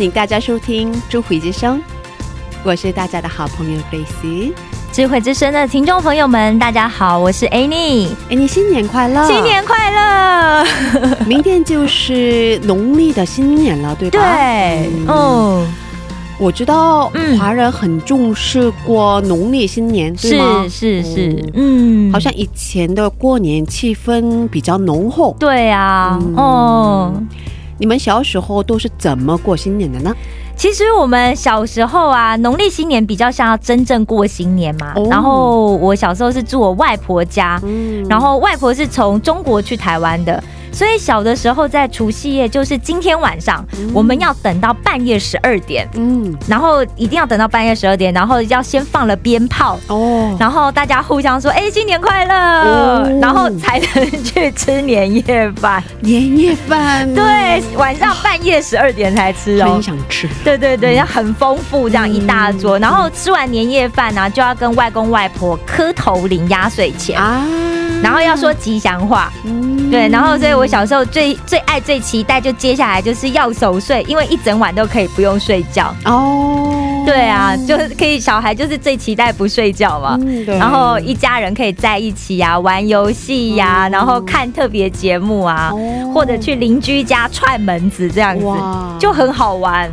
欢迎大家收听《智慧之声》，我是大家的好朋友 Grace。智慧之声的听众朋友们，大家好，我是 Annie，Annie 新年快乐！新年快乐！明天就是农历的新年了，对吧？对，哦，我知道嗯华人很重视过农历新年，对吗？是是是哦，嗯，好像以前的过年气氛比较浓厚。对啊，嗯哦。你们小时候都是怎么过新年的呢？其实我们小时候啊，农历新年比较像要真正过新年嘛。哦然后我小时候是住我外婆家，嗯然后外婆是从中国去台湾的，所以小的时候在除夕夜，就是今天晚上，我们要等到半夜十二点，嗯然后一定要等到半夜十二点，然后要先放了鞭炮。哦，然后大家互相说：“哎、新年快乐！”哦然后才能去吃年夜饭。年夜饭对，晚上半夜十二点才吃哦很。想吃。对对对，要很丰富，这样一大桌，然后吃完年夜饭呢、就要跟外公外婆磕头领压岁钱，啊，然后要说吉祥话。嗯对，然后所以我小时候最最爱最期待，就接下来就是要守岁，因为一整晚都可以不用睡觉。哦，对啊，就是可以小孩就是最期待不睡觉嘛。然后一家人可以在一起呀、玩游戏呀、嗯然后看特别节目啊，哦或者去邻居家串门子这样子，就很好玩。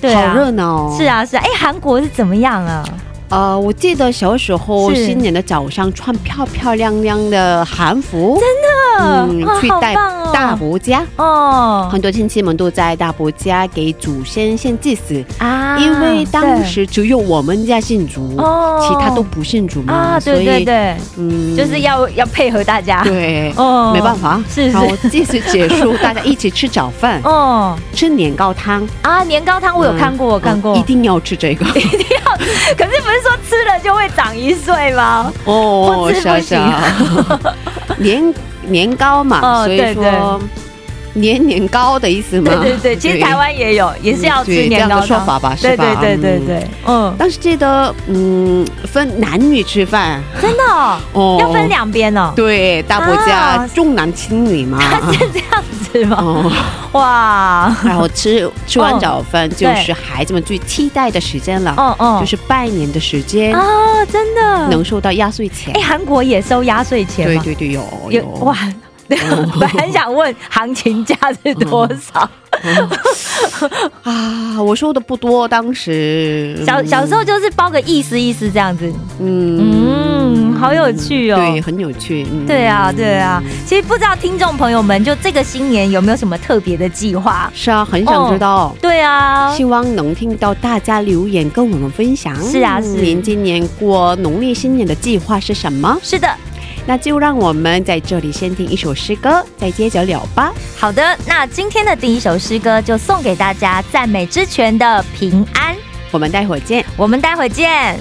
对啊，好热闹哦。是，啊，是啊，哎，韩国是怎么样啊？呃，我记得小时候是新年的早上穿漂漂亮亮的韩服，嗯去带大伯家。哦。很多亲戚们都在大伯家给祖先献祭祀，啊因为当时只有我们家信主，哦其他都不信主嘛，啊，对所以对对，嗯。就是要要配合大家。对，哦。没办法，是是。然后祭祀结束，大家一起吃早饭，哦。吃年糕汤，啊，年糕汤我有看过，我看过。嗯一定要吃这个。一定要可是不是说吃了就会长一岁吗？哦不吃不行。年年糕嘛，哦所以对对。说年年糕的意思嘛。对对对，其实台湾也有，也是要吃这样的说法吧是对吧？对对对对，嗯，当时记得，嗯，分男女吃饭。真的哦？哦，要分。两边哦，对，大伯啊。家重男轻女嘛。是这样子吗？哦，哇，然后吃吃完哦早饭就是孩子们最期待的时间了，哦哦，就是拜年的时间，啊，真的。能收到压岁钱。哎，。韩国也收压岁钱吗？对对对，有有。哇！本来很想问行情价是多少，啊，我说的不多，当时小小时候就是包个意思意思这样子，嗯嗯，好有趣哦。对，很有趣。嗯对啊，对啊。其实不知道听众朋友们，就这个新年有没有什么特别的计划？是啊，很想知道。对啊，希望能听到大家留言跟我们分享。是啊是您今年过农历新年的计划是什么？是的。那就让我们在这里先听一首诗歌，再接着聊吧。好的，那今天的第一首诗歌就送给大家，赞美之泉的平安。我们待会儿见。我们待会儿见。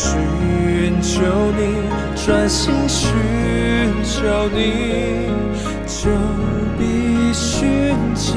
寻求你，专心寻求你，就必寻见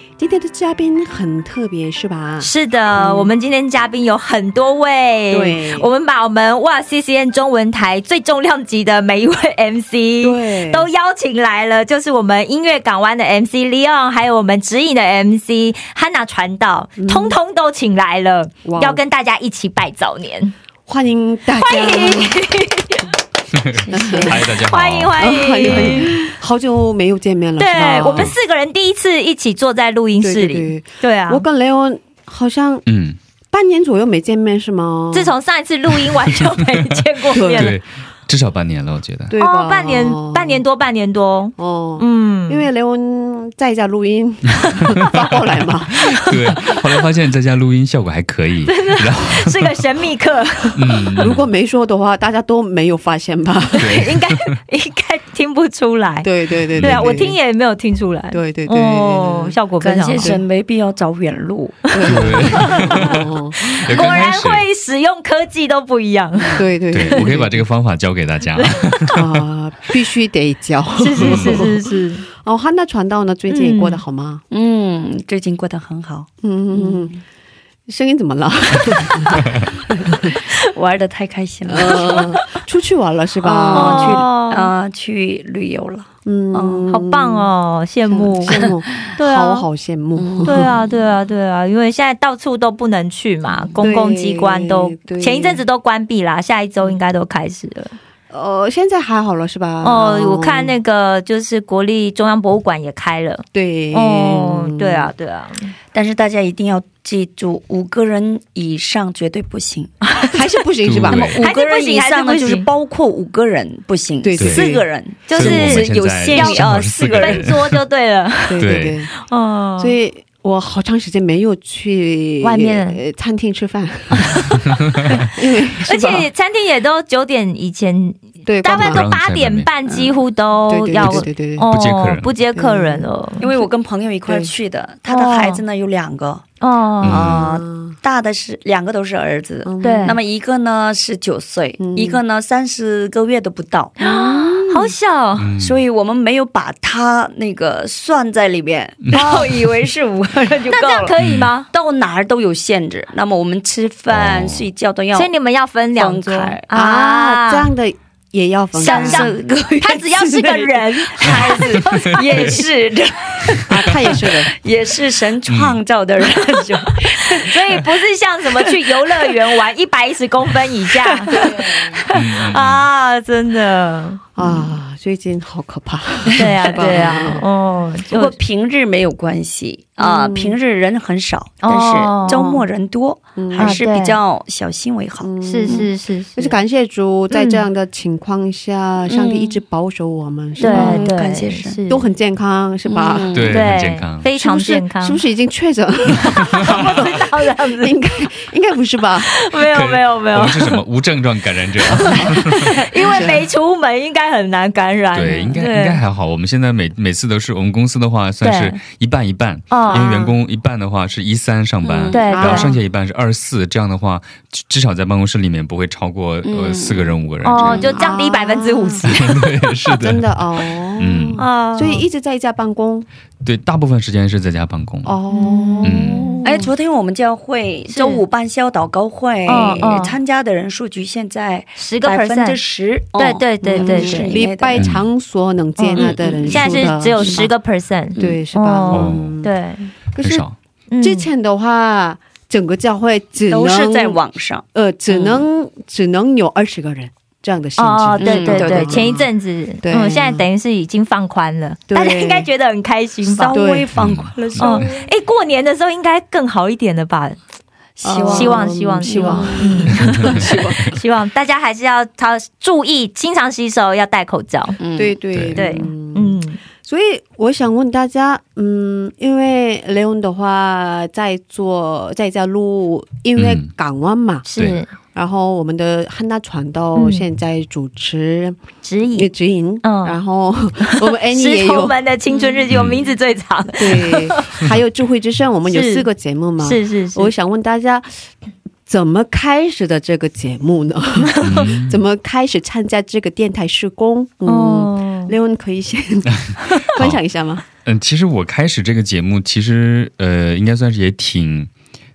今天的嘉宾很特别，是吧？是的，我们今天嘉宾有很多位，对。我们把我们哇 CCN 中文台最重量级的每一位 MC 对。都邀请来了，就是我们音乐港湾的 MC Leon，还有我们指引的 MC Hanna 传道，通通都请来了，哇。要跟大家一起拜早年，欢迎大家，欢迎 嗨，大家好，欢迎欢迎。欢迎欢迎。好久没有见面了，对我们四个人第一次一起坐在录音室里，对对对。啊。我。跟雷欧好像嗯，半年左右没见面，是吗？自从上一次录音完就没见过面。了 对，至少半年了，我觉得。对？哦，半年半年多，半年多，哦，嗯，因为雷文在家录音 发过来嘛，对，后来发现在家录音效果还可以，然后是个神秘客，嗯，如果没说的话，大家都没有发现吧？对，应该应该听不出来。对对对对啊，我听也没有听出来。对对对哦，效果非感常好。谢神，没必要找远路。果然会使用科技都不一样。对对对，我可以把这个方法教给大家。啊，必须得教。是是是是是，哦，汉娜传道呢，最近也过得好吗？嗯，最近过得很好，嗯嗯嗯，声音怎么了？玩的太开心了。呃，出去玩了是吧？哦，去哦啊、去旅游了。嗯，好棒！哦，羡慕。羡慕，对啊好好羡慕。对啊，对啊，对啊，因为现在到处都不能去嘛，公共机关都前一阵子都关闭啦，下一周应该都开始了。呃，现在还好了是吧？哦，我看那个就是国立中央博物馆也开了。对，哦，对啊，对啊，但是大家一定要记住，五个人以上绝对不行。还是不行是吧？那么五个人以上呢，就是包括五个人不行，对对。四个人。就是有限于呃正好是四个人。分桌就对了。对对对，哦，所以我好长时间没有去外面。呃餐厅吃饭，因为而且餐厅也都九点以前，对大概都八点。半，几乎都对对要对对对。对，哦不接客人。不接客人了。因为我跟朋友一块去的，他的孩子呢有两个，哦，大的是两个都是儿子，嗯对。那么一个呢是九岁，嗯。一个呢三十个月都不到，好小，嗯。所以我们没有把它那个算在里面，然后以为是五个人就 那这样够了。可以吗？到哪儿都有限制，那么我们吃饭、哦。睡觉都要所以你们要分两桌分开。啊，这样的也要分三开十个，他只要是个人，孩子 也是的，啊，他也是的，也是神创造的人，就 所以不是像什么去游乐园玩 一百一十公分以下。嗯 啊，真的，啊，最近好可怕，对啊，是 吧对啊，哦，不过平日没有关系啊、嗯平日人很少，哦但是周末人多，嗯还是比较小心为好。是是是就是是，感谢主，在这样的情况下，上帝一直保守我们，是对吧？对，感谢神都很健康，是吧？嗯对，很对健康。非常健康，是不是已经确诊？好这样子？应该应该不是吧？没有没有没有我们，是什么无症状感染者？因为没出门，应该很难感染。对，应该应该还好。我们现在每每次都是我们公司的话，算是一半一半，哦因为员工一半的话是一三上班，嗯对然后剩下一半是二四，这样的话至至少在办公室里面不会超过呃嗯。四个人五个人这哦，样。就降低百分之五十。对，是的。真，的哦，嗯。啊 所以一直在家办公？对，大部分时间是在家办公。哦。嗯。哎，昨天我们教会周五办校祷告会哦。哦，参加的人数局限在十个百分之十。对对对对嗯是对。礼拜场所能接纳的人数的现在是只有十个 percent，对，是吧？哦。嗯，对，可是很少，嗯。之前的话，整个教会只能都是在网上。呃，只能只能有二十个人这样的限哦，制。嗯对对对，前一阵子，对。嗯，现在等于是已经放宽了，大家应该觉得很开心吧？稍？微放宽了，稍嗯微，哎，过年的时候应该更好一点了吧？希望希望希望希望，嗯，希望。希望大家还是要他注意，经常洗手，要戴口罩。嗯。对对对。嗯。嗯，所以我想问大家，嗯，因为雷恩的话在做在家录音乐嗯。港湾嘛，是。对然后我们的汉娜传道嗯现在主持也指引。指引，嗯然后我们 Annie 也有们的青春日记，我名字最长。对，还有智慧之声，我们有 四个节目嘛，是是是，我想问大家。怎么开始的这个节目呢？怎么开始参加这个电台施工？嗯，哦，雷文可以先分享一下吗？嗯，其实我开始这个节目，其实呃，应该算是也挺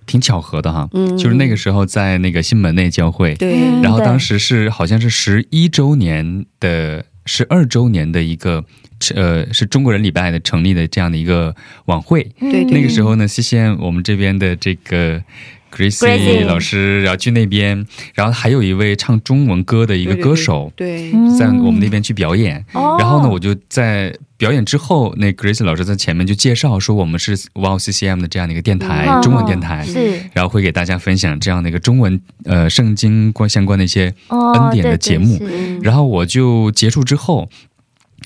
挺巧合的哈。嗯就是那个时候在那个新门内教会，对，然后当时是好像是十一周年的十二周年的一个呃，是中国人礼拜的成立的这样的一个晚会。对对那个时候呢，西线我们这边的这个 Gracie Gracie 老师，然后去那边，然后还有一位唱中文歌的一个歌手，对，嗯在我们那边去表演。哦。然后呢，我就在表演之后，那 Gracie 老师在前面就介绍说，我们是 Wow CCM 的这样的一个电台，嗯。中文电台。是。然后会给大家分享这样的一个中文呃圣经关相关的一些哦恩典的节目，是然后我就结束之后，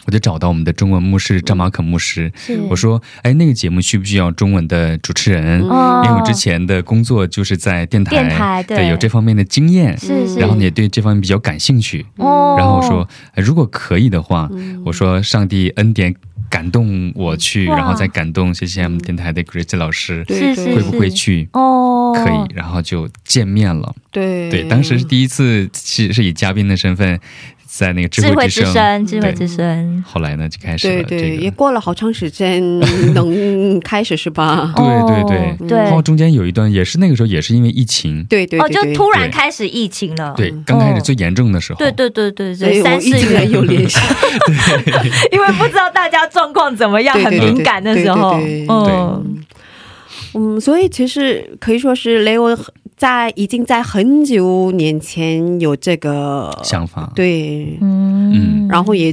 我就找到我们的中文牧师张马可牧师，我说，哎，那个节目需不需要中文的主持人？哦因为我之前的工作就是在电台，电台对。有这方面的经验，是是，然后你也对这方面比较感兴趣。哦。然后我说，哎如果可以的话，我说上帝恩典感动我去，然后再感动 CCM 电台的 Grace 老师，会不会去？哦，可以，然后就见面了。对。对，当时是第一次是是以嘉宾的身份在那个智智慧慧之声，智慧对之声，后来呢就开始了对对，也过了好长时间能开始是吧？对对哦对对。然后中间有一段也是那个时候也是因为疫情，哦，对对对对。就突然开始疫情了，对，刚开始最严重的时候，对对对对对，三四月。有联系，因为不知道大家状况怎么样，很敏感的时候，嗯，嗯，所以其实可以说是雷欧在已经在很久年前有这个想法，对，嗯。然后也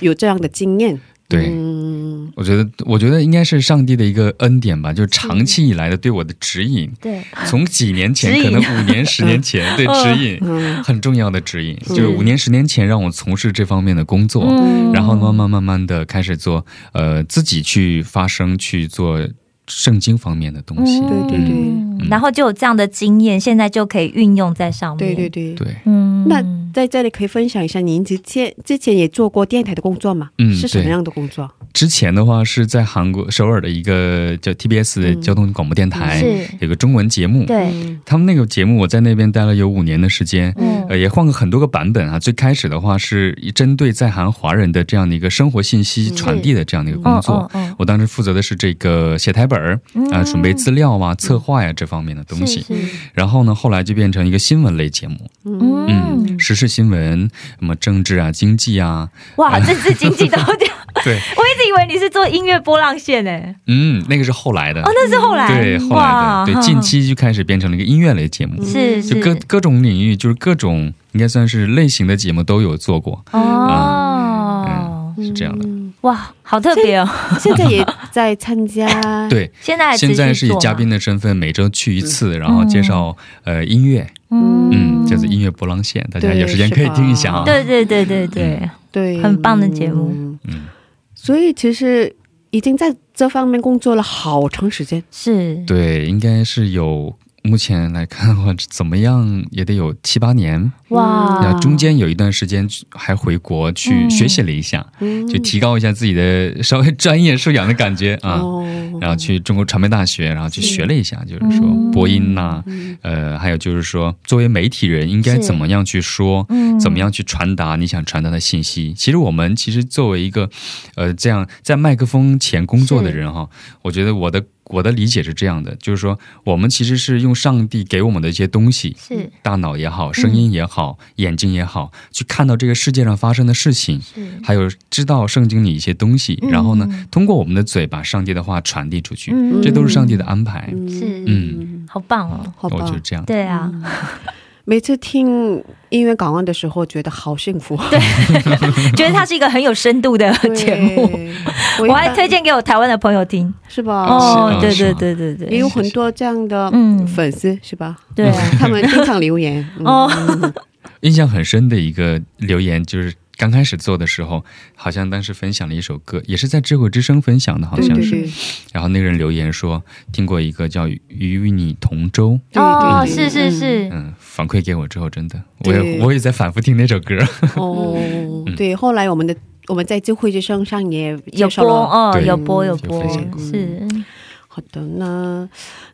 有这样的经验，对，嗯，我觉得，我觉得应该是上帝的一个恩典吧，就是长期以来的对我的指引，对，从几年前，可能五年、十年前，对指引嗯。很重要的指引，就是五年、十年前让我从事这方面的工作，嗯。然后慢慢慢慢的开始做，呃，自己去发声去做圣经方面的东西，对对对。嗯然后就有这样的经验，现在就可以运用在上面，对。对。对。对，嗯，那在这里可以分享一下，您之前之前也做过电台的工作吗？嗯是什么样的工作？之前的话是在韩国首尔的一个叫 TBS 的交通广播电台，是。有个中文节目，对，嗯他们那个节目我在那边待了有五年的时间，嗯。呃，也换过很多个版本啊。最开始的话是针对在韩华人的这样的一个生活信息传递的这样的一个工作，我当时负责的是这个写台本儿啊、嗯准备资料啊、策划呀、这方面的东西。然后呢，后来就变成一个新闻类节目，嗯。嗯，时事新闻，什么政治啊、经济啊，哇，政治经济都对，我一直以为你是做音乐波浪线诶，嗯，那个是后来的，哦，那是后来，对，后来的，对，近期就开始变成了一个音乐类节目，是就是。各各种领域，就是各种应该算是类型的节目都有做过，哦，是这样的。哇，好特别哦，现在也在参加，对，现在现在是以嘉宾的身份每周去一次，然后介绍呃音乐，嗯，叫做音乐波浪线，大家有时间可以听一下啊。对对对对对，对，很棒的节目。嗯嗯，所以其实已经在这方面工作了好长时间。是，对，应该是有。目前来看的话，怎么样也得有七八年。哇。那中间有一段时间还回国去学习了一下，嗯。就提高一下自己的稍微专业素养的感觉 啊。哦，然后去中国传媒大学，然后去学了一下，就是说播音呐、呃，还有就是说，作为媒体人应该怎么样去说，嗯。怎么样去传达你想传达的信息。其实我们其实作为一个，呃，这样在麦克风前工作的人哈，我觉得我的我的理解是这样的，就是说，我们其实是用上帝给我们的一些东西，是大脑也好，声音也好，眼睛也好，去看到这个世界上发生的事情，还有知道圣经里一些东西，然后呢，通过我们的嘴把上帝的话传递出去，嗯这都是上帝的安排。是，嗯，好棒哦，好棒我觉得！这样。对啊，每次听音乐港湾的时候，觉得好幸福。对，觉得它是一个很有深度的 节目，我我还推荐给我台湾的朋友听。是吧？哦，对对对对对，也有很多这样的嗯粉丝，是吧？对啊，他们经常留言。嗯哦，印象很深的一个留言就是。刚开始做的时候，好像当时分享了一首歌，也是在智慧之声分享的，好像是。对对对。然后那个人留言说，听过一个叫《与你同舟》，哦，对对是是是，嗯，反馈给我之后，真的，我也我也在反复听那首歌。哦，对，后来我们的我们在智慧之声上也有。播哦，对有播有有播。是。好的，那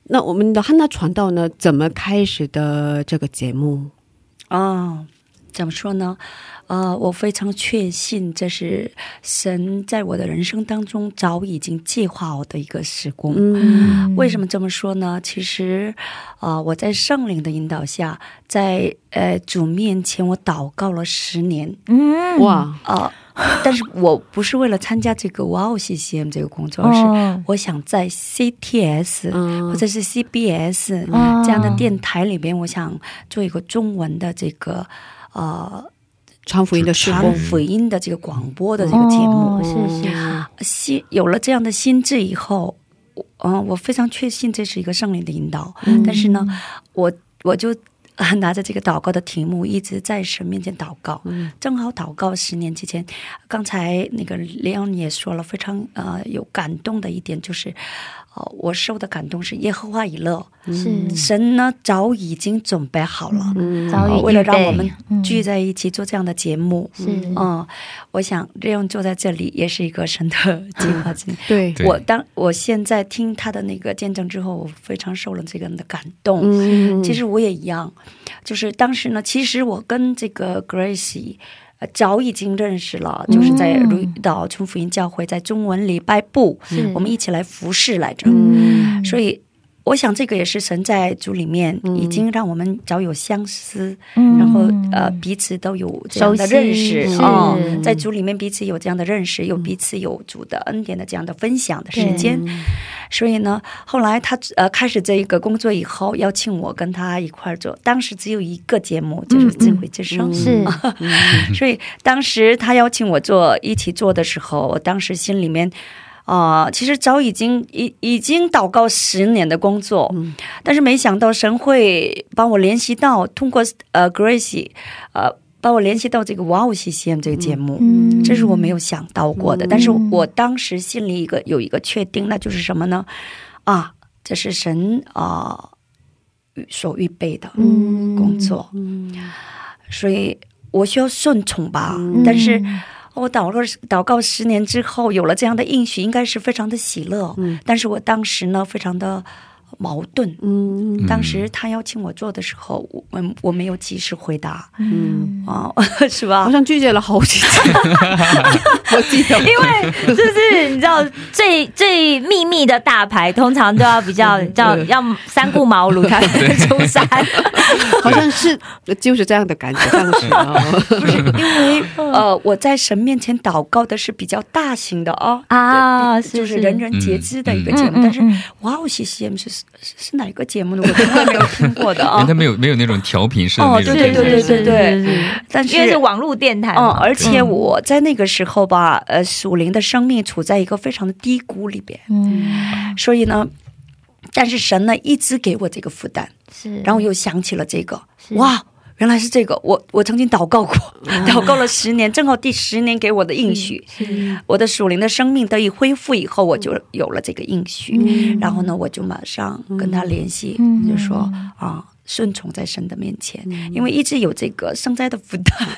那我们的汉娜传道呢，怎么开始的这个节目？哦，怎么说呢？呃，我非常确信这是神在我的人生当中早已经计划好的一个时工。嗯为什么这么说呢？其实，呃，我在圣灵的引导下，在呃主面前我祷告了十年。嗯，哇，呃，但是我不是为了参加这个哇哦 CCM 这个工作，而是哦我想在 CTS、嗯或者是 CBS、哦这样的电台里边，我想做一个中文的这个呃传福音的施传工，福音的这个广播的这个节目。哦是是，心有了这样的心智以后，我嗯、我非常确信这是一个圣灵的引导。嗯但是呢，我我就。呃拿着这个祷告的题目，一直在神面前祷告。正好祷告十年之前，刚才那个雷昂也说了，非常呃有感动的一点就是，呃，我受的感动是耶和华以乐，是神呢早已经准备好了，早已呃为了让我们嗯聚在一起做这样的节目。是嗯，我想这样坐在这里也是一个神的计划。对，对我当我现在听他的那个见证之后，我非常受了这个人的感动。嗯，其实我也一样，就是当时呢，其实我跟这个 Gracie。呃，早已经认识了，就是在嗯。鲁岛春福音教会，在中文礼拜部，我们一起来服侍来着。嗯。所以，我想这个也是神在主里面嗯已经让我们早有相思，嗯然后呃彼此都有这样的认识哦，在主里面彼此有这样的认识，有彼此有主的恩典的这样的分享的时间。所以呢，后来他呃开始这一个工作以后，邀请我跟他一块儿做，当时只有一个节目，就是智慧之声。是所以当时他邀请我做一起做的时候，我当时心里面。啊、其实早已经已已经祷告十年的工作，但是没想到神会帮我联系到，通过呃 Gracie，呃帮我联系到这个哇哦 CCM 这个节目，嗯。这是我没有想到过的。但是我当时心里一个有一个确定，那就是什么呢？啊，这是神啊、预所预备的工作，所以我需要顺从吧。但是我祷告祷告十年之后，有了这样的应许，应该是非常的喜乐。嗯但是我当时呢，非常的矛盾。嗯当时他邀请我做的时候，我我我没有及时回答。嗯，啊，是吧？好？像拒绝了好几次，我记得，因为就是你知道最最秘密的大牌，通常都要比较叫要三顾茅庐才能出山。好像是就是这样的感觉，当时啊，因为呃，我在神面前祷告的是比较大型的哦。啊，就是是人人皆知的一个节目，但是嗯哇哦谢谢 M 是是是哪一个节目呢？我从来没有听过的 因啊为它。没有没有那种调频式的哦那种对对对对对是是是但是因为是网络电台哦，嘛，而且我在那个时候吧，呃，属灵的生命处在一个非常的低谷里边，嗯。所以呢，但是神呢一直给我这个负担，是，然后又想起了这个，哇，原来是这个，我我曾经祷告过，祷告了十年，正好第十年给我的应许，我的属灵的生命得以恢复以后，我就有了这个应许，然后呢，我就马上跟他联系，嗯。就说啊。顺从在神的面前，因为一直有这个生灾的负担，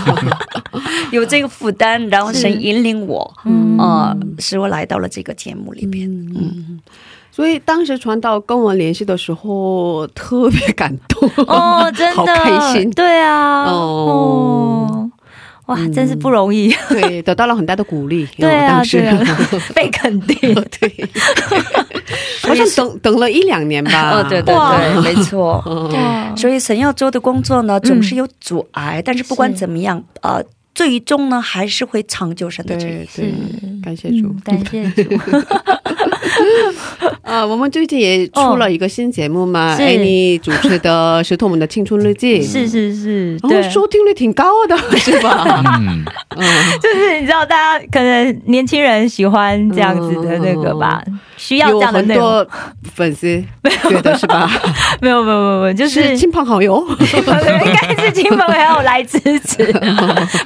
有这个负担，然后神引领我，呃，使我来到了这个节目里边。嗯，所以当时传道跟我联系的时候特别感动哦，真的。好开心，对啊，哦。哦，哇，真是不容易，对，得到了很大的鼓励，对啊，当时。对啊，被肯定，对，好像等等了一两年吧，哦，对对对，没错。对。所以神要做的工作呢，总是有阻碍，但是不管怎么样，呃，最终呢还是会长久神的旨意。对。对，感谢主。嗯。感谢主，啊，我们最近也出了一个新节目嘛，是。艾妮主持的《石头们的青春日记》，是是是，然对。后收听率挺高的，是吧？嗯，嗯，就是你知道，大家可能年轻人喜欢这样子的那个吧，需要这样的内容。很多粉丝，觉得是吧？没有没有没有没有，就是是亲朋好友，应该是亲朋好友来支持。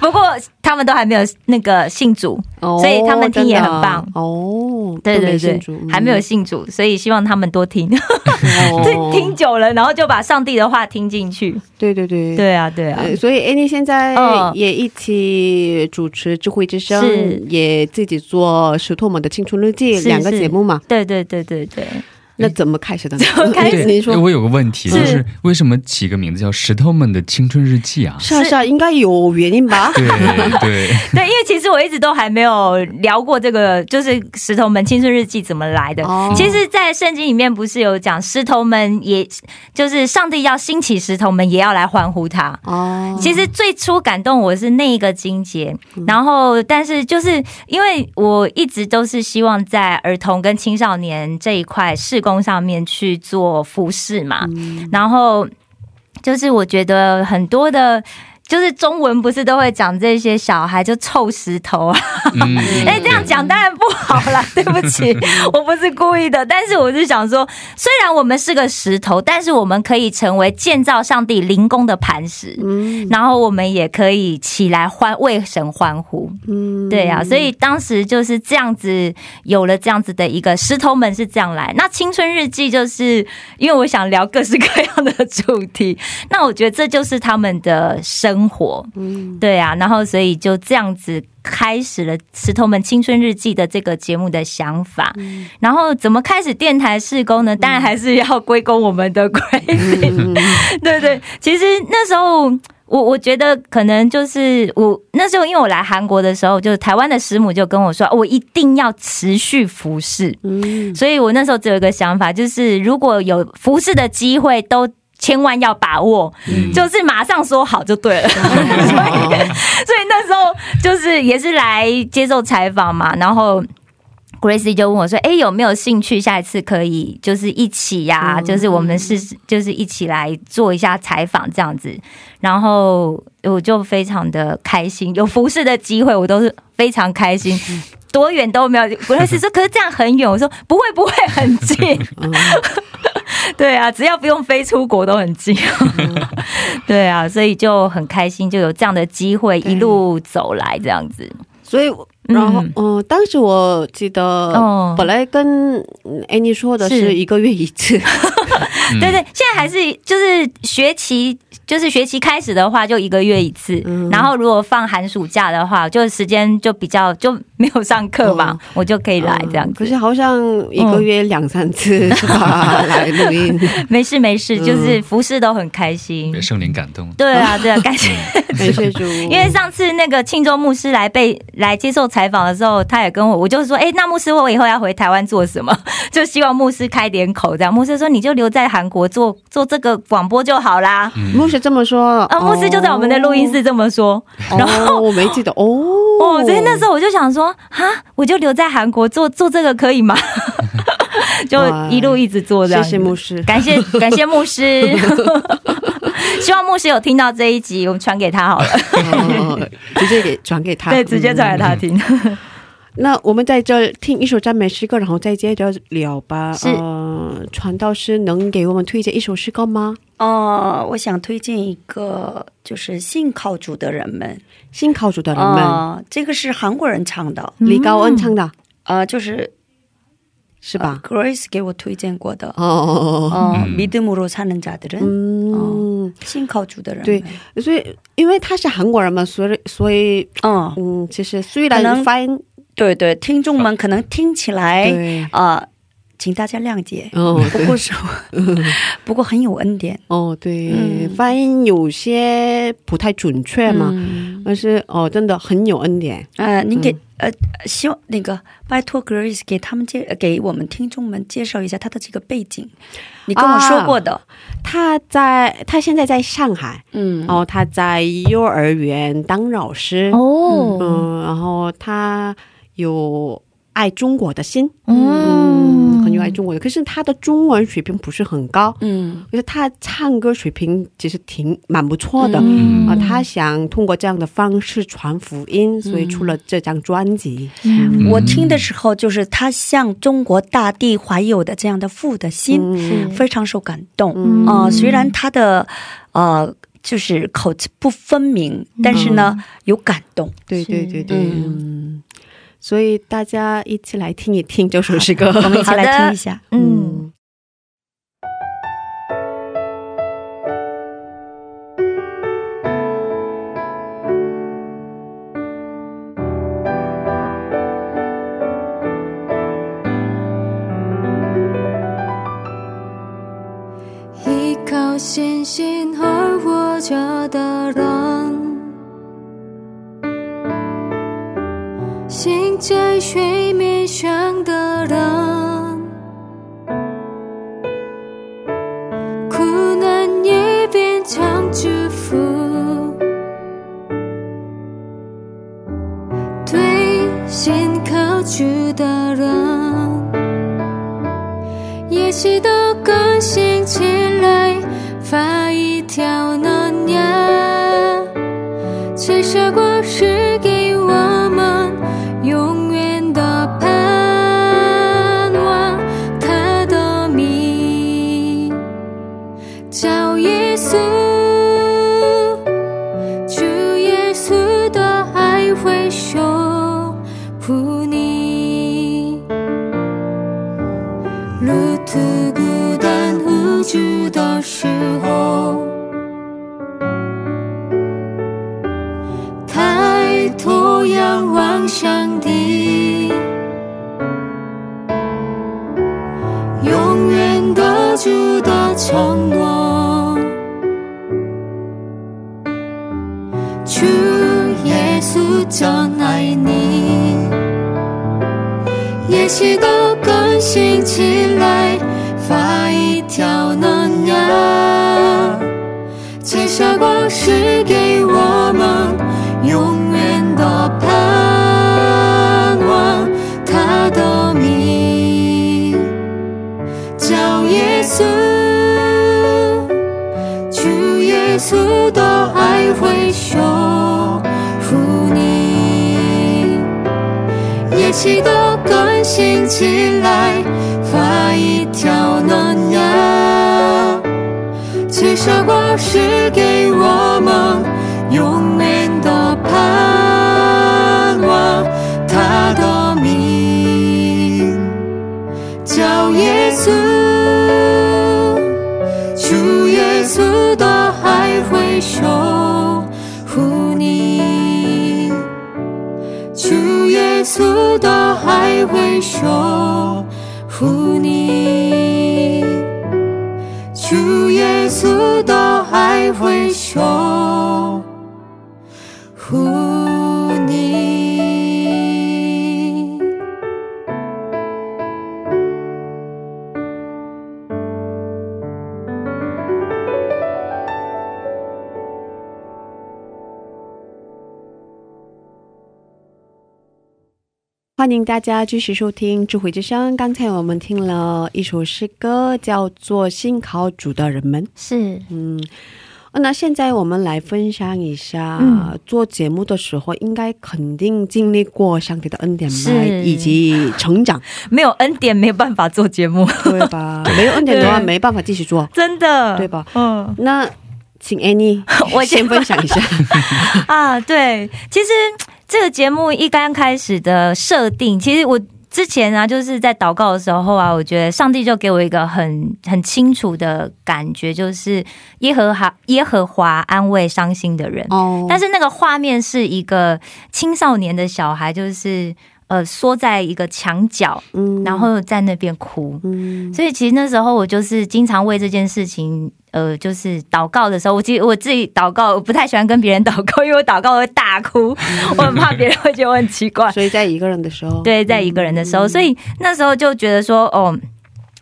不过他们都还没有那个信主，所以他们听也很棒。哦对对对还没有信主，所以希望他们多听，哦。听听久了，然后就把上帝的话听进去。对对对。对啊，对啊，呃所以 Annie 现在嗯。也一起主持智慧之声，是。也自己做《石头们的青春日记》是两个节目嘛。对对对对对，那怎么开始的？怎么开始您说我有个问题，就是为什么起个名字叫《石头们的青春日记》啊？是啊是啊，应该有原因吧？对对，对，因为其实我一直都还没有聊过这个，就是石头们青春日记怎么来的。哦其实，在圣经里面不是有讲石头们也，就是上帝要兴起石头们，也要来欢呼他。哦，其实最初感动我是那一个经节，然后但是就是因为我一直都是希望在儿童跟青少年这一块事工上面去做服饰嘛，然后就是我觉得很多的。就是中文不是都会讲这些小孩就臭石头啊？嗯，哎、这样讲当然不好啦，对不起，我不是故意的。但是我是想说，虽然我们是个石头，但是我们可以成为建造上帝灵宫的磐石。嗯然后我们也可以起来欢为神欢呼，嗯对啊、所以当时就是这样子，有了这样子的一个石头们是这样来。那青春日记就是因为我想聊各式各样的主题，那我觉得这就是他们的生活，嗯。对啊，然后所以就这样子开始了石头们青春日记的这个节目的想法。嗯。然后怎么开始电台试工呢？当然还是要归功我们的 Crazy，、嗯。对对，其实那时候我我觉得可能就是我那时候因为我来韩国的时候，就是台湾的师母就跟我说，我一定要持续服侍，嗯。所以我那时候只有一个想法，就是如果有服侍的机会都。千万要把握，嗯就是马上说好就对了。所以，所以那时候就是也是来接受采访嘛，然后 Gracie 就问我说：“哎、有没有兴趣下一次可以就是一起呀、就是我们是就是一起来做一下采访这样子。”然后我就非常的开心，有服侍的机会，我都是非常开心。多远都没有，Gracie 说：“可是这样很远。”我说：“不会，不会，很近。” 对啊，只要不用飞出国都很近。对啊，所以就很开心，就有这样的机会一路走来这样子。所以然后嗯、当时我记得哦。本来跟嗯 Annie 说的是是。一个月一次，嗯对对，现在还是就是学期，就是学期开始的话就一个月一次，嗯然后如果放寒暑假的话，就时间就比较就没有上课嘛，哦我就可以来这样子。嗯可是好像一个月两三次是吧？来录音，没 事没事，嗯就是服侍都很开心被。圣灵感动。对啊对啊，感谢。感谢主，因为上次那个庆州牧师来被来接受采访的时候，他也跟我，我就说，哎、那牧师我以后要回台湾做什么？就希望牧师开点口，这样。牧师说，你就留在韩国做做这个广播就好啦。牧师这么说啊，牧师就在我们的录音室这么说。然后哦，我没记得 哦哦，所以那时候我就想说，哈，我就留在韩国做做这个可以吗？就一路一直做这样。谢谢牧师，感谢感谢牧师，希望牧师有听到这一集，我们传给他好了，哦直接给传给他，对，直接传给他听。那我们在这听一首赞美诗歌，然后再接着聊吧。是呃，传道师能给我们推荐一首诗歌吗？哦，我想推荐一个，就是信靠主的人们。信靠主的人们，呃这个是韩国人唱的，李高恩唱的，呃，就是是吧？呃 Grace 给我推荐过的。哦哦，呃，嗯 믿음으로사는자들은 嗯，信靠主的人们。对所以因为他是韩国人嘛，所以所以嗯，嗯，其实虽可能然发音 对对，听众们可能听起来对，啊、请大家谅解。哦不过是，不过很有恩典。哦对，嗯。发音有些不太准确嘛，嗯，但是哦，真的很有恩典。呃，您给、呃，希望那个拜托 Grace 给他们介呃给我们听众们介绍一下他的这个背景。你跟我说过的，他在他现在在上海，嗯，哦，他在幼儿园当老师，哦，嗯，然后他有爱中国的心，嗯。嗯，很有爱中国的。可是他的中文水平不是很高，嗯。可是他唱歌水平其实挺蛮不错的。嗯。啊，他想通过这样的方式传福音，所以出了这张专辑。嗯。我听的时候，就是他向中国大地怀有的这样的父的心，嗯。非常受感动。嗯。啊、虽然他的呃就是口齿不分明，但是呢、有感动。对对对对，嗯嗯，所以大家一起来听一听这首诗歌，我们一起 来听一下。嗯。依靠心而获得。醒在睡眠上的人，苦难也变成祝福，对心靠主的人，也许都更新起来，发一条暖芽，这些果实护你。欢迎大家继续收听《智慧之声》。刚才我们听了一首诗歌，叫做《信靠主的人们》。是嗯，哦那现在我们来分享一下，嗯。做节目的时候，应该肯定经历过上帝的恩典吧，是。以及成长，没有恩典没有办法做节目，对吧？没有恩典的话，对。没办法继续做，真的，对吧？嗯，那请 Annie，我先分享一下。啊，对，其实这个节目一刚开始的设定，其实我。之前啊，就是在祷告的时候啊，我觉得上帝就给我一个很很清楚的感觉，就是耶和华耶和华安慰伤心的人。哦但是那个画面是一个青少年的小孩，就是呃缩在一个墙角，嗯然后在那边哭。嗯所以其实那时候我就是经常为这件事情，呃，就是祷告的时候，我其实我自己祷告，我不太喜欢跟别人祷告，因为我祷告会大哭，我很怕别人会觉得我很奇怪。所以在一个人的时候，对，在一个人的时候，所以那时候就觉得说，哦。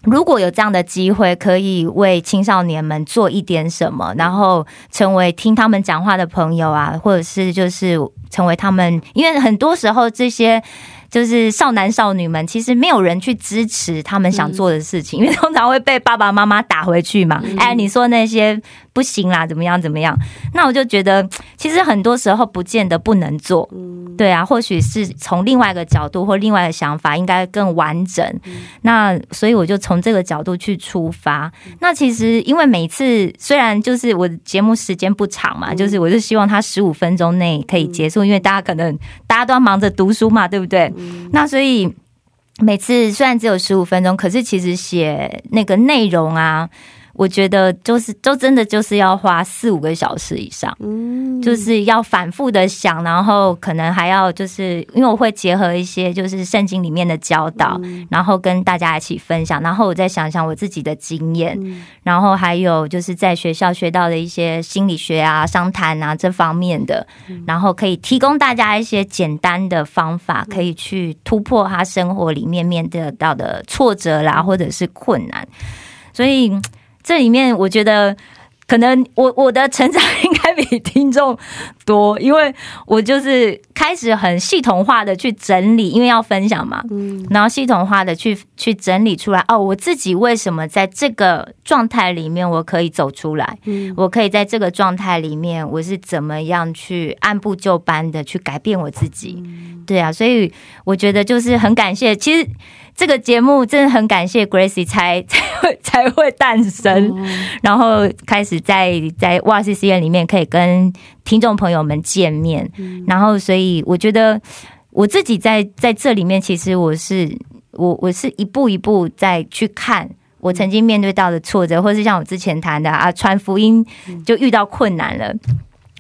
如果有这样的机会，可以为青少年们做一点什么，然后成为听他们讲话的朋友啊，或者是就是成为他们，因为很多时候这些就是少男少女们，其实没有人去支持他们想做的事情，因为通常会被爸爸妈妈打回去嘛。哎，你说那些不行啦，怎么样怎么样？那我就觉得，其实很多时候不见得不能做。对啊，或许是从另外一个角度或另外的想法，应该更完整。那所以我就从这个角度去出发。那其实因为每次虽然就是我的节目时间不长嘛，就是我就希望他十五分钟内可以结束，因为大家可能大家都要忙着读书嘛，对不对？那所以。每次虽然只有十五分钟，可是其实写那个内容啊，我觉得就是就真的就是要花四五个小时以上，嗯，就是要反复的想，然后可能还要就是因为我会结合一些就是圣经里面的教导，然后跟大家一起分享，然后我再想想我自己的经验，然后还有就是在学校学到的一些心理学啊、商谈啊这方面的，然后可以提供大家一些简单的方法，可以去突破他生活里面面对到的挫折啦，或者是困难，所以。这里面我觉得，可能我我的成长应该比听众多，因为我就是开始很系统化的去整理，因为要分享嘛，嗯，然后系统化的去去整理出来，哦，我自己为什么在这个状态里面我可以走出来，嗯，我可以在这个状态里面我是怎么样去按部就班的去改变我自己，对啊，所以我觉得就是很感谢，其实。这个节目真的很感谢 Gracie 才 才会才会诞生，然后开始在在哇 C C 院里面可以跟听众朋友们见面，然后所以我觉得我自己在在这里面，其实我是我我是一步一步在去看我曾经面对到的挫折，或是像我之前谈的啊传福音就遇到困难了，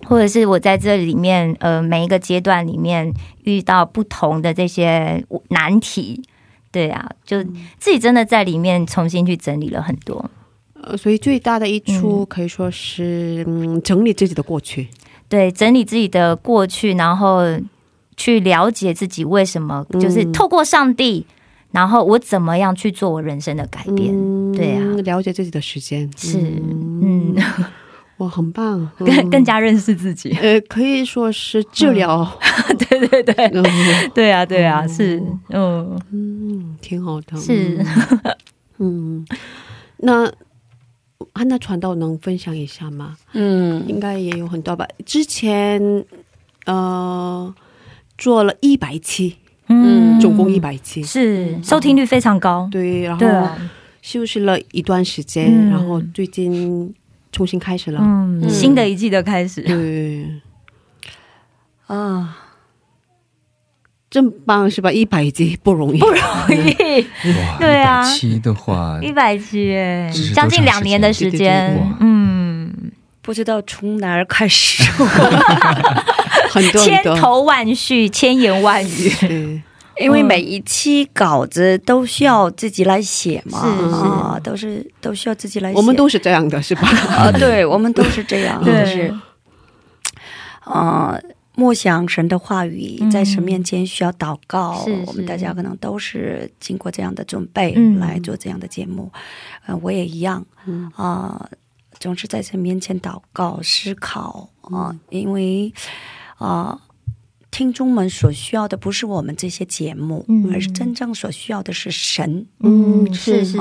或者是我在这里面呃每一个阶段里面遇到不同的这些难题。对啊，就自己真的在里面重新去整理了很多，呃，所以最大的一出可以说是嗯，整理自己的过去，对，整理自己的过去，然后去了解自己为什么，就是透过上帝，然后我怎么样去做我人生的改变，对啊，了解自己的时间。是，嗯。哇，很棒，更更加认识自己。呃，可以说是治疗。对对对，对。啊对啊，是，嗯。嗯，挺好的。是，嗯，那安娜传道能分享一下吗？嗯，应该也有很多吧。之前呃做了一百期，嗯，总共一百期，是收听率非常高。对，然后休息了一段时间，然后最近。重新开始了，嗯，新的一季的开始，对，啊，真棒是吧？一百集不容易，不容易，对啊，一百期的话，一百集，将近两年的时间，嗯，不知道从哪儿开始，很多千头万绪，千言万语。因为每一期稿子都需要自己来写嘛，啊，都是都需要自己来写。我们都是这样的，是吧？啊，对，我们都是这样，就是，啊，默想神的话语，在神面前需要祷告。我们大家可能都是经过这样的准备来做这样的节目，呃，我也一样，啊，总是在神面前祷告、思考啊，因为啊。听众们所需要的不是我们这些节目，而是真正所需要的是神。嗯，是是是。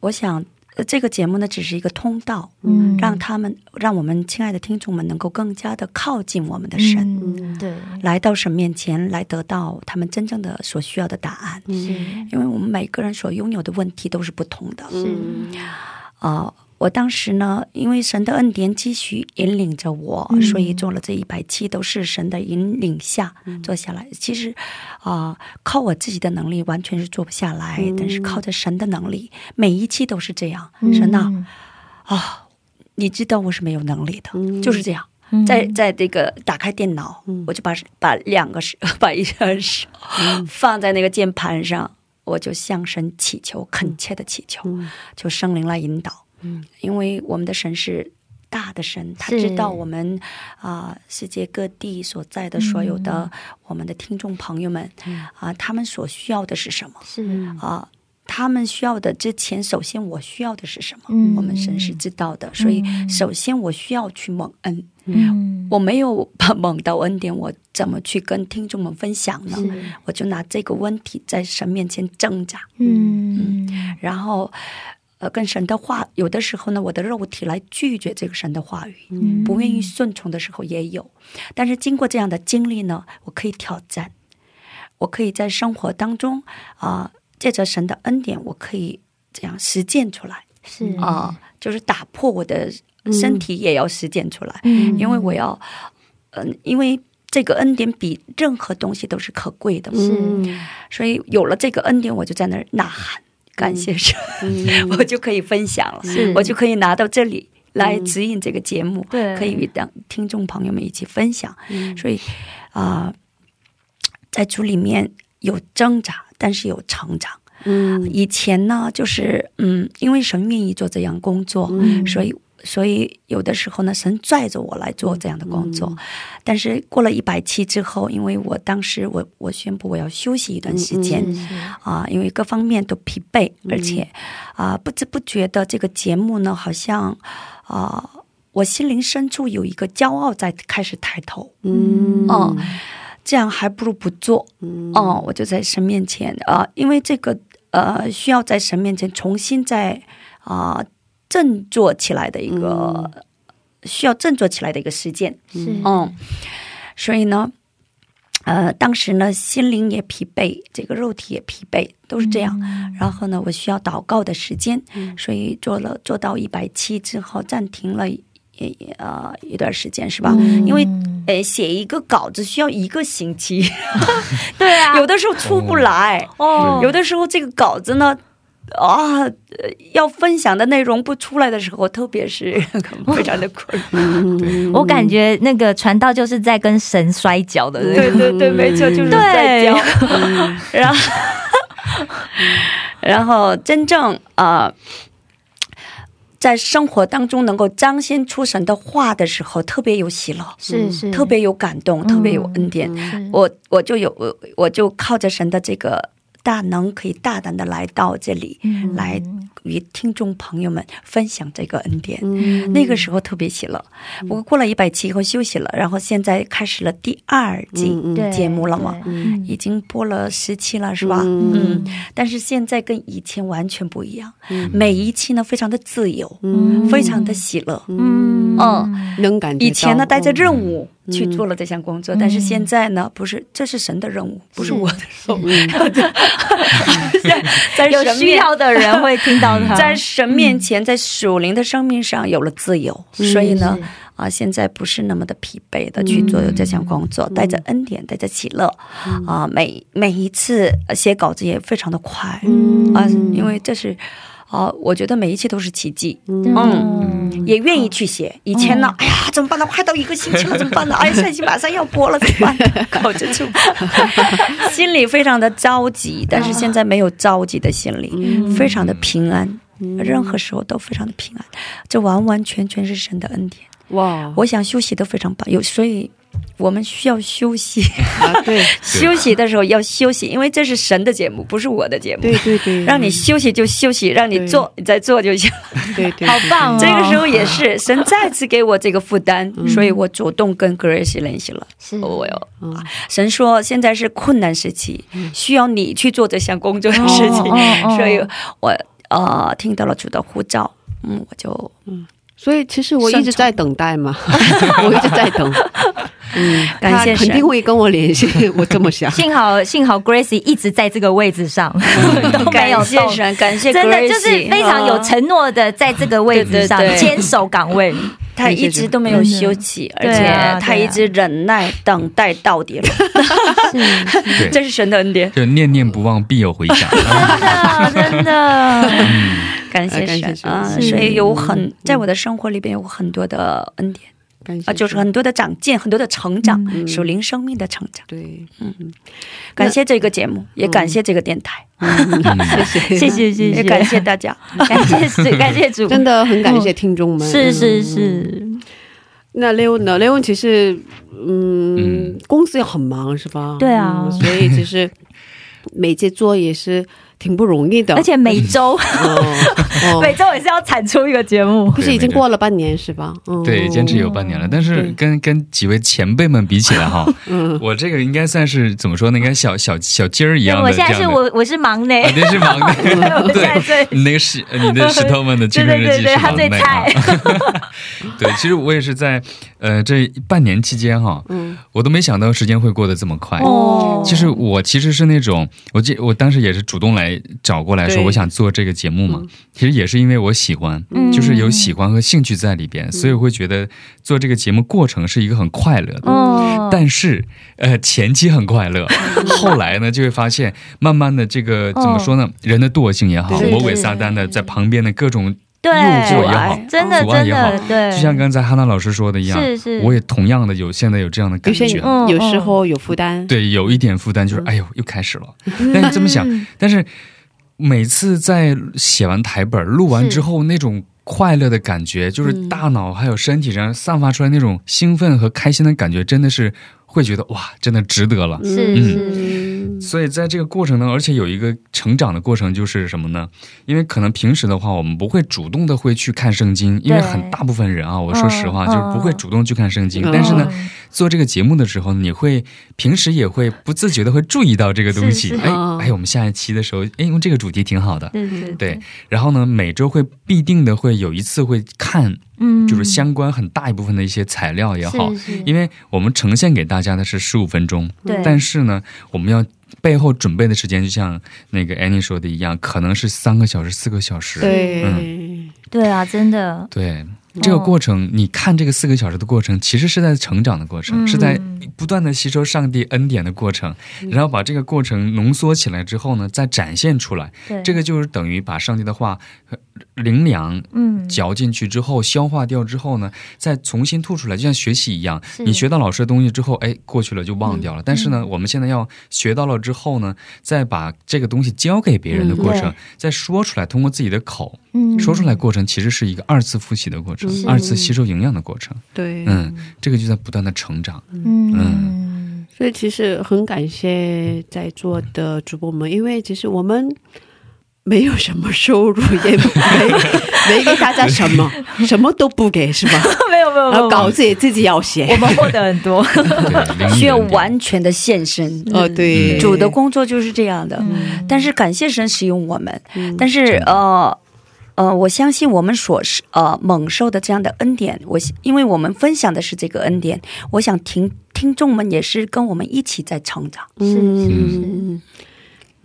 我想这个节目呢，只是一个通道，嗯，让他们让我们亲爱的听众们能够更加的靠近我们的神，嗯，对，来到神面前来得到他们真正的所需要的答案。嗯，因为我们每个人所拥有的问题都是不同的。嗯啊。我当时呢，因为神的恩典继续引领着我，所以做了这一百期都是神的引领下做下来。其实，啊，靠我自己的能力完全是做不下来，但是靠着神的能力，每一期都是这样。神呐，啊，你知道我是没有能力的，就是这样。在在这个打开电脑，我就把把两个手，把一双手放在那个键盘上，我就向神祈求，恳切的祈求，求圣灵来引导。嗯，因为我们的神是大的神，他知道我们啊，世界各地所在的所有的我们的听众朋友们啊，他们所需要的是什么？是啊，他们需要的之前，首先我需要的是什么？我们神是知道的，所以首先我需要去蒙恩。嗯，我没有蒙到恩典，我怎么去跟听众们分享呢？我就拿这个问题在神面前挣扎。嗯，然后。呃，跟神的话，有的时候呢，我的肉体来拒绝这个神的话语，不愿意顺从的时候也有。但是经过这样的经历呢，我可以挑战，我可以在生活当中啊，借着神的恩典，我可以这样实践出来。是啊，就是打破我的身体也要实践出来，因为我要，嗯，因为这个恩典比任何东西都是可贵的。是，所以有了这个恩典，我就在那儿呐喊。感谢神，嗯。我就可以分享了，我就可以拿到这里来指引这个节目，对。可以与当听众朋友们一起分享。嗯。所以啊、在主里面有挣扎，但是有成长。嗯。以前呢，就是嗯，因为神愿意做这样工作，嗯。所以所以有的时候呢，神拽着我来做这样的工作。但是过了一百期之后，因为我当时我我宣布我要休息一段时间。啊，因为各方面都疲惫，而且啊，不知不觉的这个节目呢，好像啊，我心灵深处有一个骄傲在开始抬头，嗯。哦，这样还不如不做，嗯。哦，我就在神面前啊、因为这个呃，需要在神面前重新再啊、振作起来的一个、需要振作起来的一个事件，嗯，所以呢，呃，当时呢，心灵也疲惫，这个肉体也疲惫，都是这样。然后呢，我需要祷告的时间，所以做了做到一百七之后暂停了。呃一段时间是吧？因为呃写一个稿子需要一个星期，对啊，有的时候出不来，哦。有的时候这个稿子呢。啊、呃要分享的内容不出来的时候，特别是 非常的困难。我感觉那个传道就是在跟神摔跤的，对对对，没错，就是在跤。然后，然后真正呃，在生活当中能够彰显出神的话的时候，特别有喜乐，是是特别有感动，特别有恩典。是我我就有我我就靠着神的这个大能，可以大胆的来到这里，嗯。来与听众朋友们分享这个恩典。嗯。那个时候特别喜乐。不过过了一百期以后休息了，然后现在开始了第二季节目了嘛，嗯已经播了十期了，是吧？嗯嗯，但是现在跟以前完全不一样，每一期呢非常的自由，嗯。非常的喜乐。嗯。嗯。能感觉以前呢带着任嗯。务去做了这项工作，但是现在呢不是，这是神的任务，不是我的 任务。有需要的人会听到他，在神面前，在属灵的生命上有了自由，所以呢，啊，现在不是那么的疲惫的去做这项工作，带着恩典，带着喜乐，啊，每每一次呃写稿子也非常的快，啊，因为这是。啊，我觉得每一期都是奇迹，嗯，也愿意去写。以前呢，哎呀，怎么办呢？快到一个星期了，怎么办呢？哎呀，下期马上要播了，怎么办？搞这种，心里非常的着急，但是现在没有着急的心理，非常的平安，任何时候都非常的平安。这完完全全是神的恩典。哇，我想休息都非常棒，有所以我们需要休息。啊，对。休息的时候要休息，因为这是神的节目，不是我的节目。对对对，让你休息就休息，让你做你再做就行。对对，好棒哦！这个时候也是神再次给我这个负担，所以我主动跟 Grace 联系了。是。我有啊神说现在是困难时期，需要你去做这项工作的事情，哦哦哦。所以我呃听到了主的呼召，嗯，我就嗯。所以其实我一直在等待嘛，我一直在等。嗯，感谢神肯定会跟我联系，我这么想。幸好幸好 Gracie 一直在这个位置上，都没有感谢感谢真的就是非常有承诺的，在这个位置上坚守岗位。他一直都没有休息，而且他一直忍耐等待到底了，对这是神的恩典，就念念不忘，必有回响。真的，真的，感谢啊感谢神神啊！是。所以有很在我的生活里边有很多的恩典感谢啊，就是很多的长进，很多的成长，属灵生命的成长。对，嗯感谢这个节目，也感谢这个电台，谢谢，谢谢。谢谢，也感谢大家。感谢主，感谢主，真的很感谢听众们。是是嗯。是，那 Leo 呢？Leo 其实，嗯嗯，公司也很忙，是吧？对啊。嗯所以其实每节做也是挺不容易的，而且每周 哦哦每周也是要产出一个节目。不是已经过了半年是吧？嗯，对，坚持有半年了，但是跟跟几位前辈们比起来哈，嗯 我这个应该算是怎么说呢？应该小小小鸡儿一样的我现在。是我我是忙内啊，，那是忙的，我现在最 对，你那个石，你的石头们的青春日记对对对对他是忙的那最菜。对，其实我也是在呃这半年期间哈，嗯。我都没想到时间会过得这么快。哦。其实我其实是那种，我记我当时也是主动来来找过来说我想做这个节目嘛，嗯。其实也是因为我喜欢，嗯。就是有喜欢和兴趣在里边，所以我会觉得做这个节目过程是一个很快乐的。哦，但是，呃，前期很快乐，后来呢，就会发现，慢慢的这个怎么说呢？人的惰性也好，魔鬼撒旦的在旁边的各种对，诱惑也好，真的真阻碍也好的，对，就像刚才哈娜老师说的一样，是是。我也同样的有现在有这样的感有些觉，嗯有时候有负担，对，有一点负担，就是嗯。哎呦，又开始了。但是这么想，但是每次在写完台本、录完之后，那种快乐的感觉，就是大脑还有身体上散发出来那种兴奋和开心的感觉，真的是会觉得哇，真的值得了。是嗯是，所以在这个过程呢，而且有一个成长的过程，就是什么呢？因为可能平时的话，我们不会主动的会去看圣经，因为很大部分人啊，我说实话，嗯就是不会主动去看圣经。嗯但是呢，嗯做这个节目的时候，你会平时也会不自觉的会注意到这个东西。是是哎嗯哎，我们下一期的时候，哎，用这个主题挺好的。对对，对，然后呢，每周会必定的会有一次会看，嗯就是相关很大一部分的一些材料也好，是是因为我们呈现给大家的是十五分钟，对但是呢，我们要背后准备的时间，就像那个 Annie 说的一样，可能是三个小时、四个小时。对，对啊，真的，对，这个过程，你看这个四个小时的过程，其实是在成长的过程，嗯。是在不断的吸收上帝恩典的过程，然后把这个过程浓缩起来之后呢，再展现出来。对。这个就是等于把上帝的话呃灵粮嗯，嚼进去之后，消化掉之后呢，再重新吐出来，就像学习一样。你学到老师的东西之后，哎，过去了就忘掉了。但是呢，我们现在要学到了之后呢，再把这个东西教给别人的过程，嗯再说出来，通过自己的口嗯说出来，过程其实是一个二次复习的过程，二次吸收营养的过程。对，嗯，这个就在不断的成长。嗯，所以其实很感谢在座的主播们，因为其实我们没有什么收入，也没没给大家什么，什么都不给，是吧？没有没有然后稿子也自己要写。我。们获得很多，需要完全的献身。哦，对，主的工作就是这样的，嗯。但是感谢神使用我们，但是呃呃，我相信我们所是呃蒙受的这样的恩典，我因为我们分享的是这个恩典，我想听听众们也是跟我们一起在成长，是是是，嗯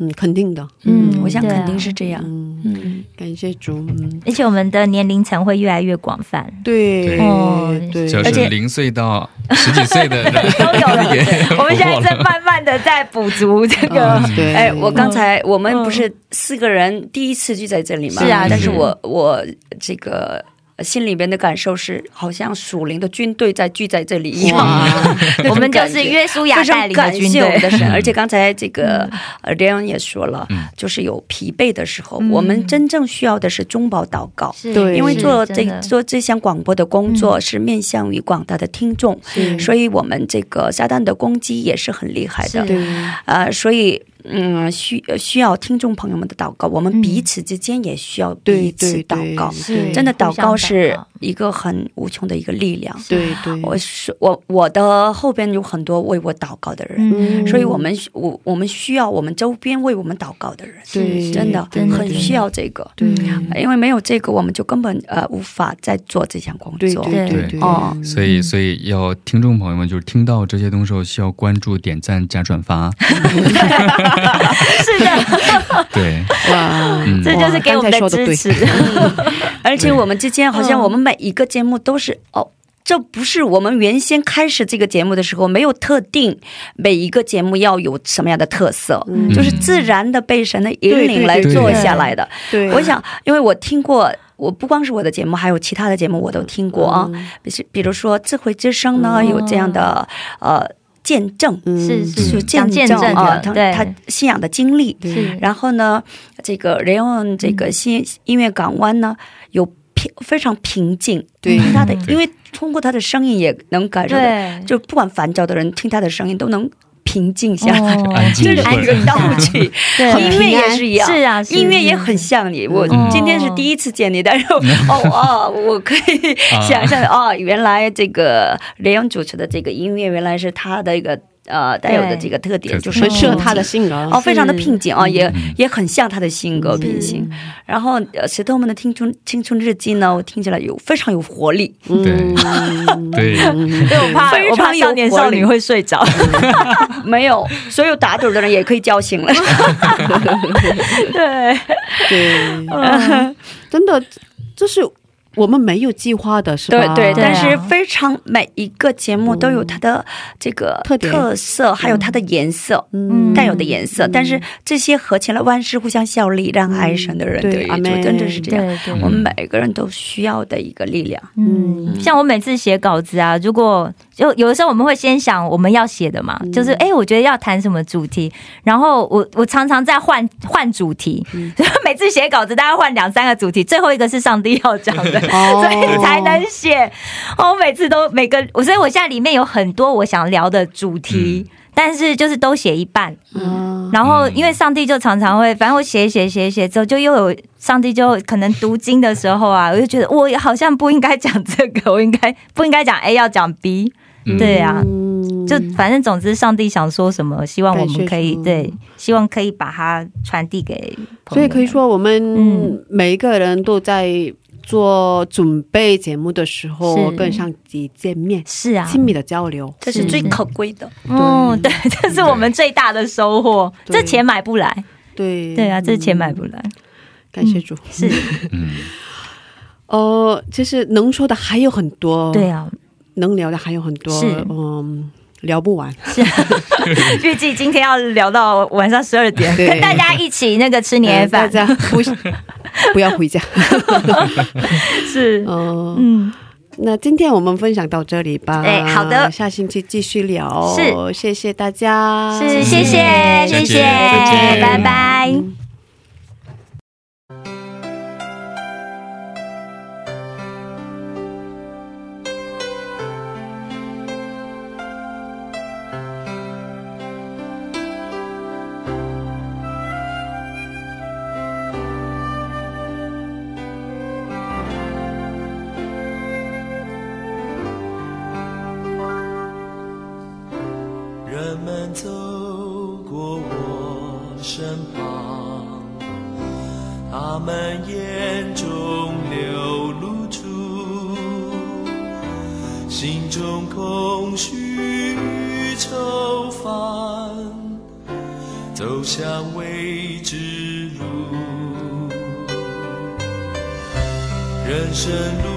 嗯，肯定的，嗯，我想肯定是这样，嗯，嗯，感谢主，嗯，而且我们的年龄层会越来越广泛，对对。哦对，就是而且零岁到十几岁的 都有了。也 我们现在在慢慢的在补足这个，嗯。对，哎，我刚才我们不是四个人第一次聚在这里吗？是啊但是我我这个。心里边的感受是，好像属灵的军队在聚在这里一样。我们就是约书亚带领的军感谢。我们的，神，嗯而且刚才这个呃雷恩也说了，嗯。就是有疲惫的时候，嗯。我们真正需要的是中保祷告。对。因为做这做这项广播的工作是面向于广大的听众，所以我们这个撒旦的攻击也是很厉害的。对，呃，所以嗯，需需要听众朋友们的祷告，我们嗯彼此之间也需要彼此祷告。嗯真的，祷告是一个很无穷的一个力量。对对，我是我我的后边有很多为我祷告的人，嗯所以我们我我们需要我们周边为我们祷告的人，对真的很需要这个。对因为没有这个，我们就根本呃无法再做这项工作。对对对，哦所以，所以要听众朋友们，就是听到这些东西后，需要关注、点赞、加转发。是的，对，哇，嗯。这就是给我们的支持。而且我们之间好像我们每一个节目都是、哦。这不是我们原先开始这个节目的时候没有特定每一个节目要有什么样的特色，嗯。就是自然的被神的引领来做下来的。对，我想，因为我听过，我不光是我的节目，还有其他的节目我都听过啊。比如比如说智慧之声呢，嗯。有这样的呃见证，嗯。是是。是见见证啊，他他信仰的经历。然后呢，这个雷恩这个新音乐港湾呢，有平非常平静，对。听他的，因为通过他的声音也能感受到，对，就不管烦躁的人听他的声音都能平静下来。哦。安静这是一个道具，对。音乐也是一样，是啊，音乐也很像你。我嗯今天是第一次见你，但是哦哦，我可以想象哦，原来这个雷阳主持的这个音乐，原来是他的一个呃带有的这个特点，就是很适合他的性格。哦，非常的平静啊，也嗯。也很像他的性格品性。然后呃，石头们的青春青春日记呢，我听起来有非常有活力，对。对，对我怕 我怕非常有少年少女会睡着。没有 所有打盹的人也可以叫醒了。对，对，真的，就是我们没有计划的，是吧？对对，但是非常每一个节目都有它的这个特特色，还有它的颜色，嗯带有的颜色。但是这些合起来，万事互相效力，让爱神的人对对就阿妹真的是这样。对对我们每个人都需要的一个力量。嗯，像我每次写稿子啊，如果就有的时候我们会先想我们要写的嘛，就是哎、诶我觉得要谈什么主题，然后我我常常在换换主题，每次写稿子大概换两三个主题，最后一个是上帝要讲的，哦。所以才能写。哦，我每次都每个，我所以我现在里面有很多我想聊的主题。但是就是都写一半，嗯。然后因为上帝就常常会，反正我写一写写写之后，就又有上帝就可能读经的时候啊，我就觉得我好像不应该讲这个，我应该不应该讲 A，要讲 B，嗯。对啊，嗯。就反正总之上帝想说什么，希望我们可以对，希望可以把它传递给所以可以说，我们嗯。每一个人都在做准备节目的时候，跟上帝见面，是啊，亲密的交流。这是最可贵的。嗯，对，这是我们最大的收获，对。这钱买不来，对。对啊，这钱买不来，感谢主。是，嗯，呃，其实能说的还有很多，对，啊，能聊的还有很多，是嗯，聊不完。是预计今天要聊到晚上十二点，跟大家一起那个吃年夜饭大饭，家不 不要回家。是，嗯、嗯，那今天我们分享到这里吧。哎好的下星期继续聊。是，谢谢大家。是，谢谢，谢谢，拜拜。人他们走过我身旁，他们眼中流露出心中空虚与愁烦，走向未知路。人生路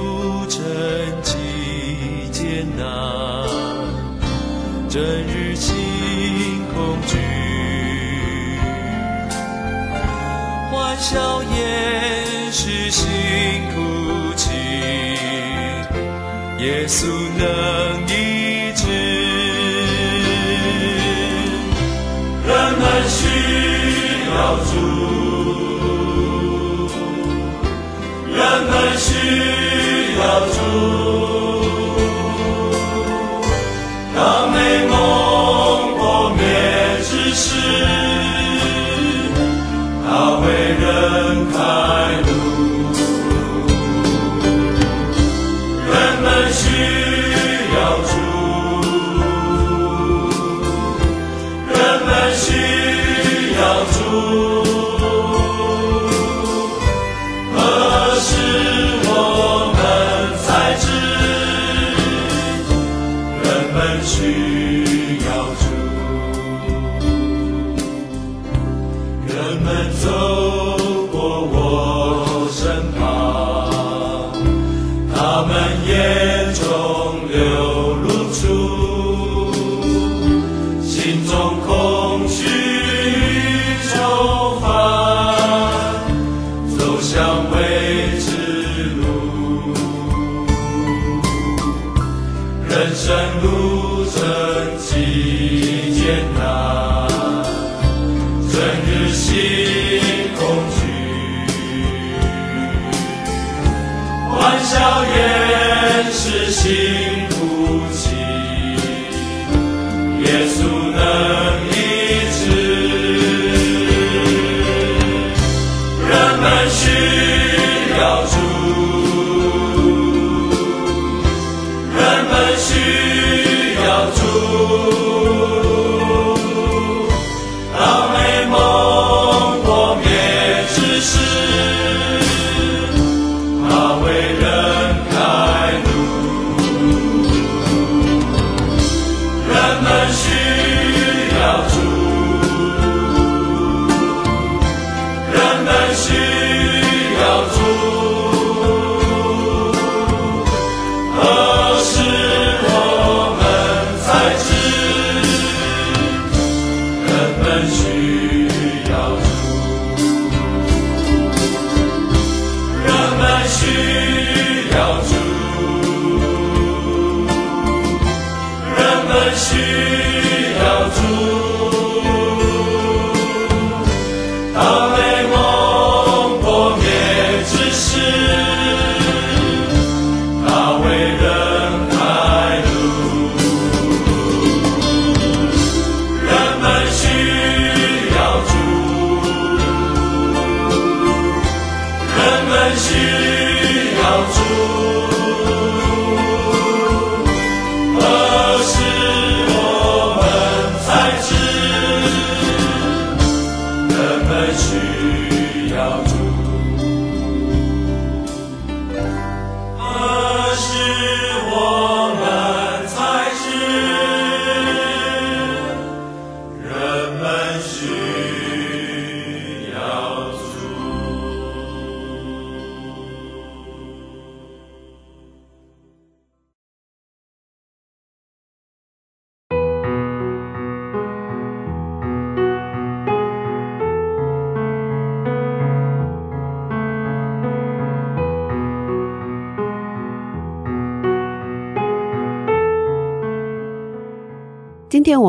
笑言是心哭泣，耶稣能向未知路。人生路程极艰难，整日心恐惧，欢笑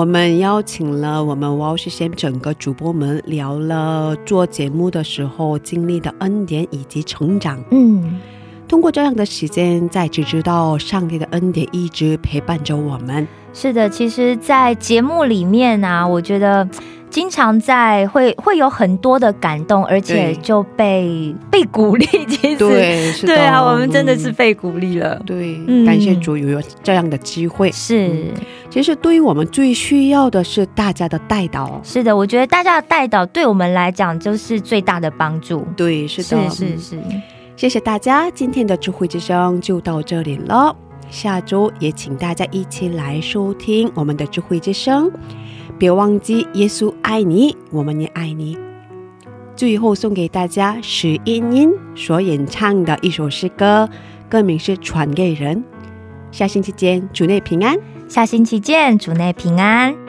我们邀请了我们 Wow 整个主播们聊了做节目的时候经历的恩典以及成长。嗯，通过这样的时间，再次知道上帝的恩典一直陪伴着我们。是的，其实，在节目里面啊，我觉得经常在会会有很多的感动，而且就被被鼓励。其实，对，是的对啊，我们真的是嗯被鼓励了。对，嗯感谢主有这样的机会。是其实对于我们最需要的是大家的带导。是的，我觉得大家的带导对我们来讲就是最大的帮助。对，是的，是是，谢谢大家，今天的智慧之声就到这里了。下周也请大家一起来收听我们的智慧之声，别忘记耶稣爱你，我们也爱你。最后送给大家史茵茵所演唱的一首诗歌，歌名是《传给人》。下星期见，主内平安。下星期见，主内平安。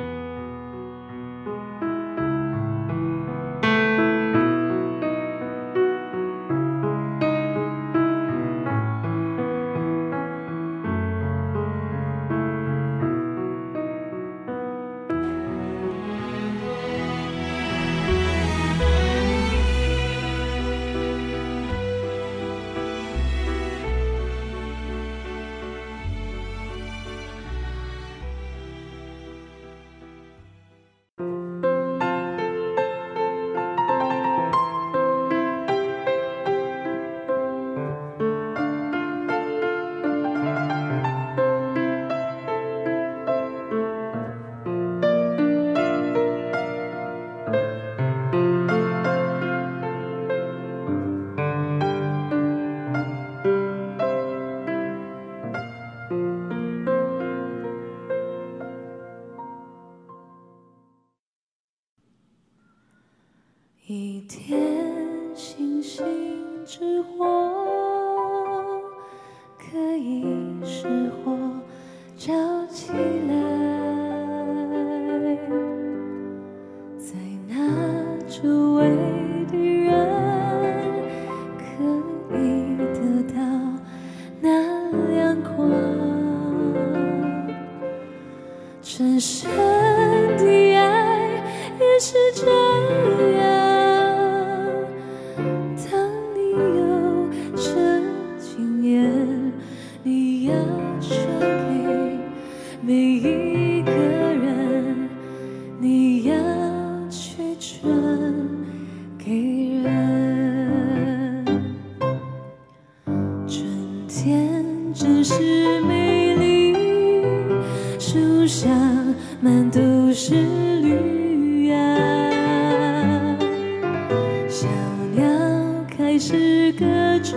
始歌唱，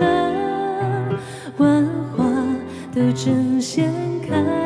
万花都争先开。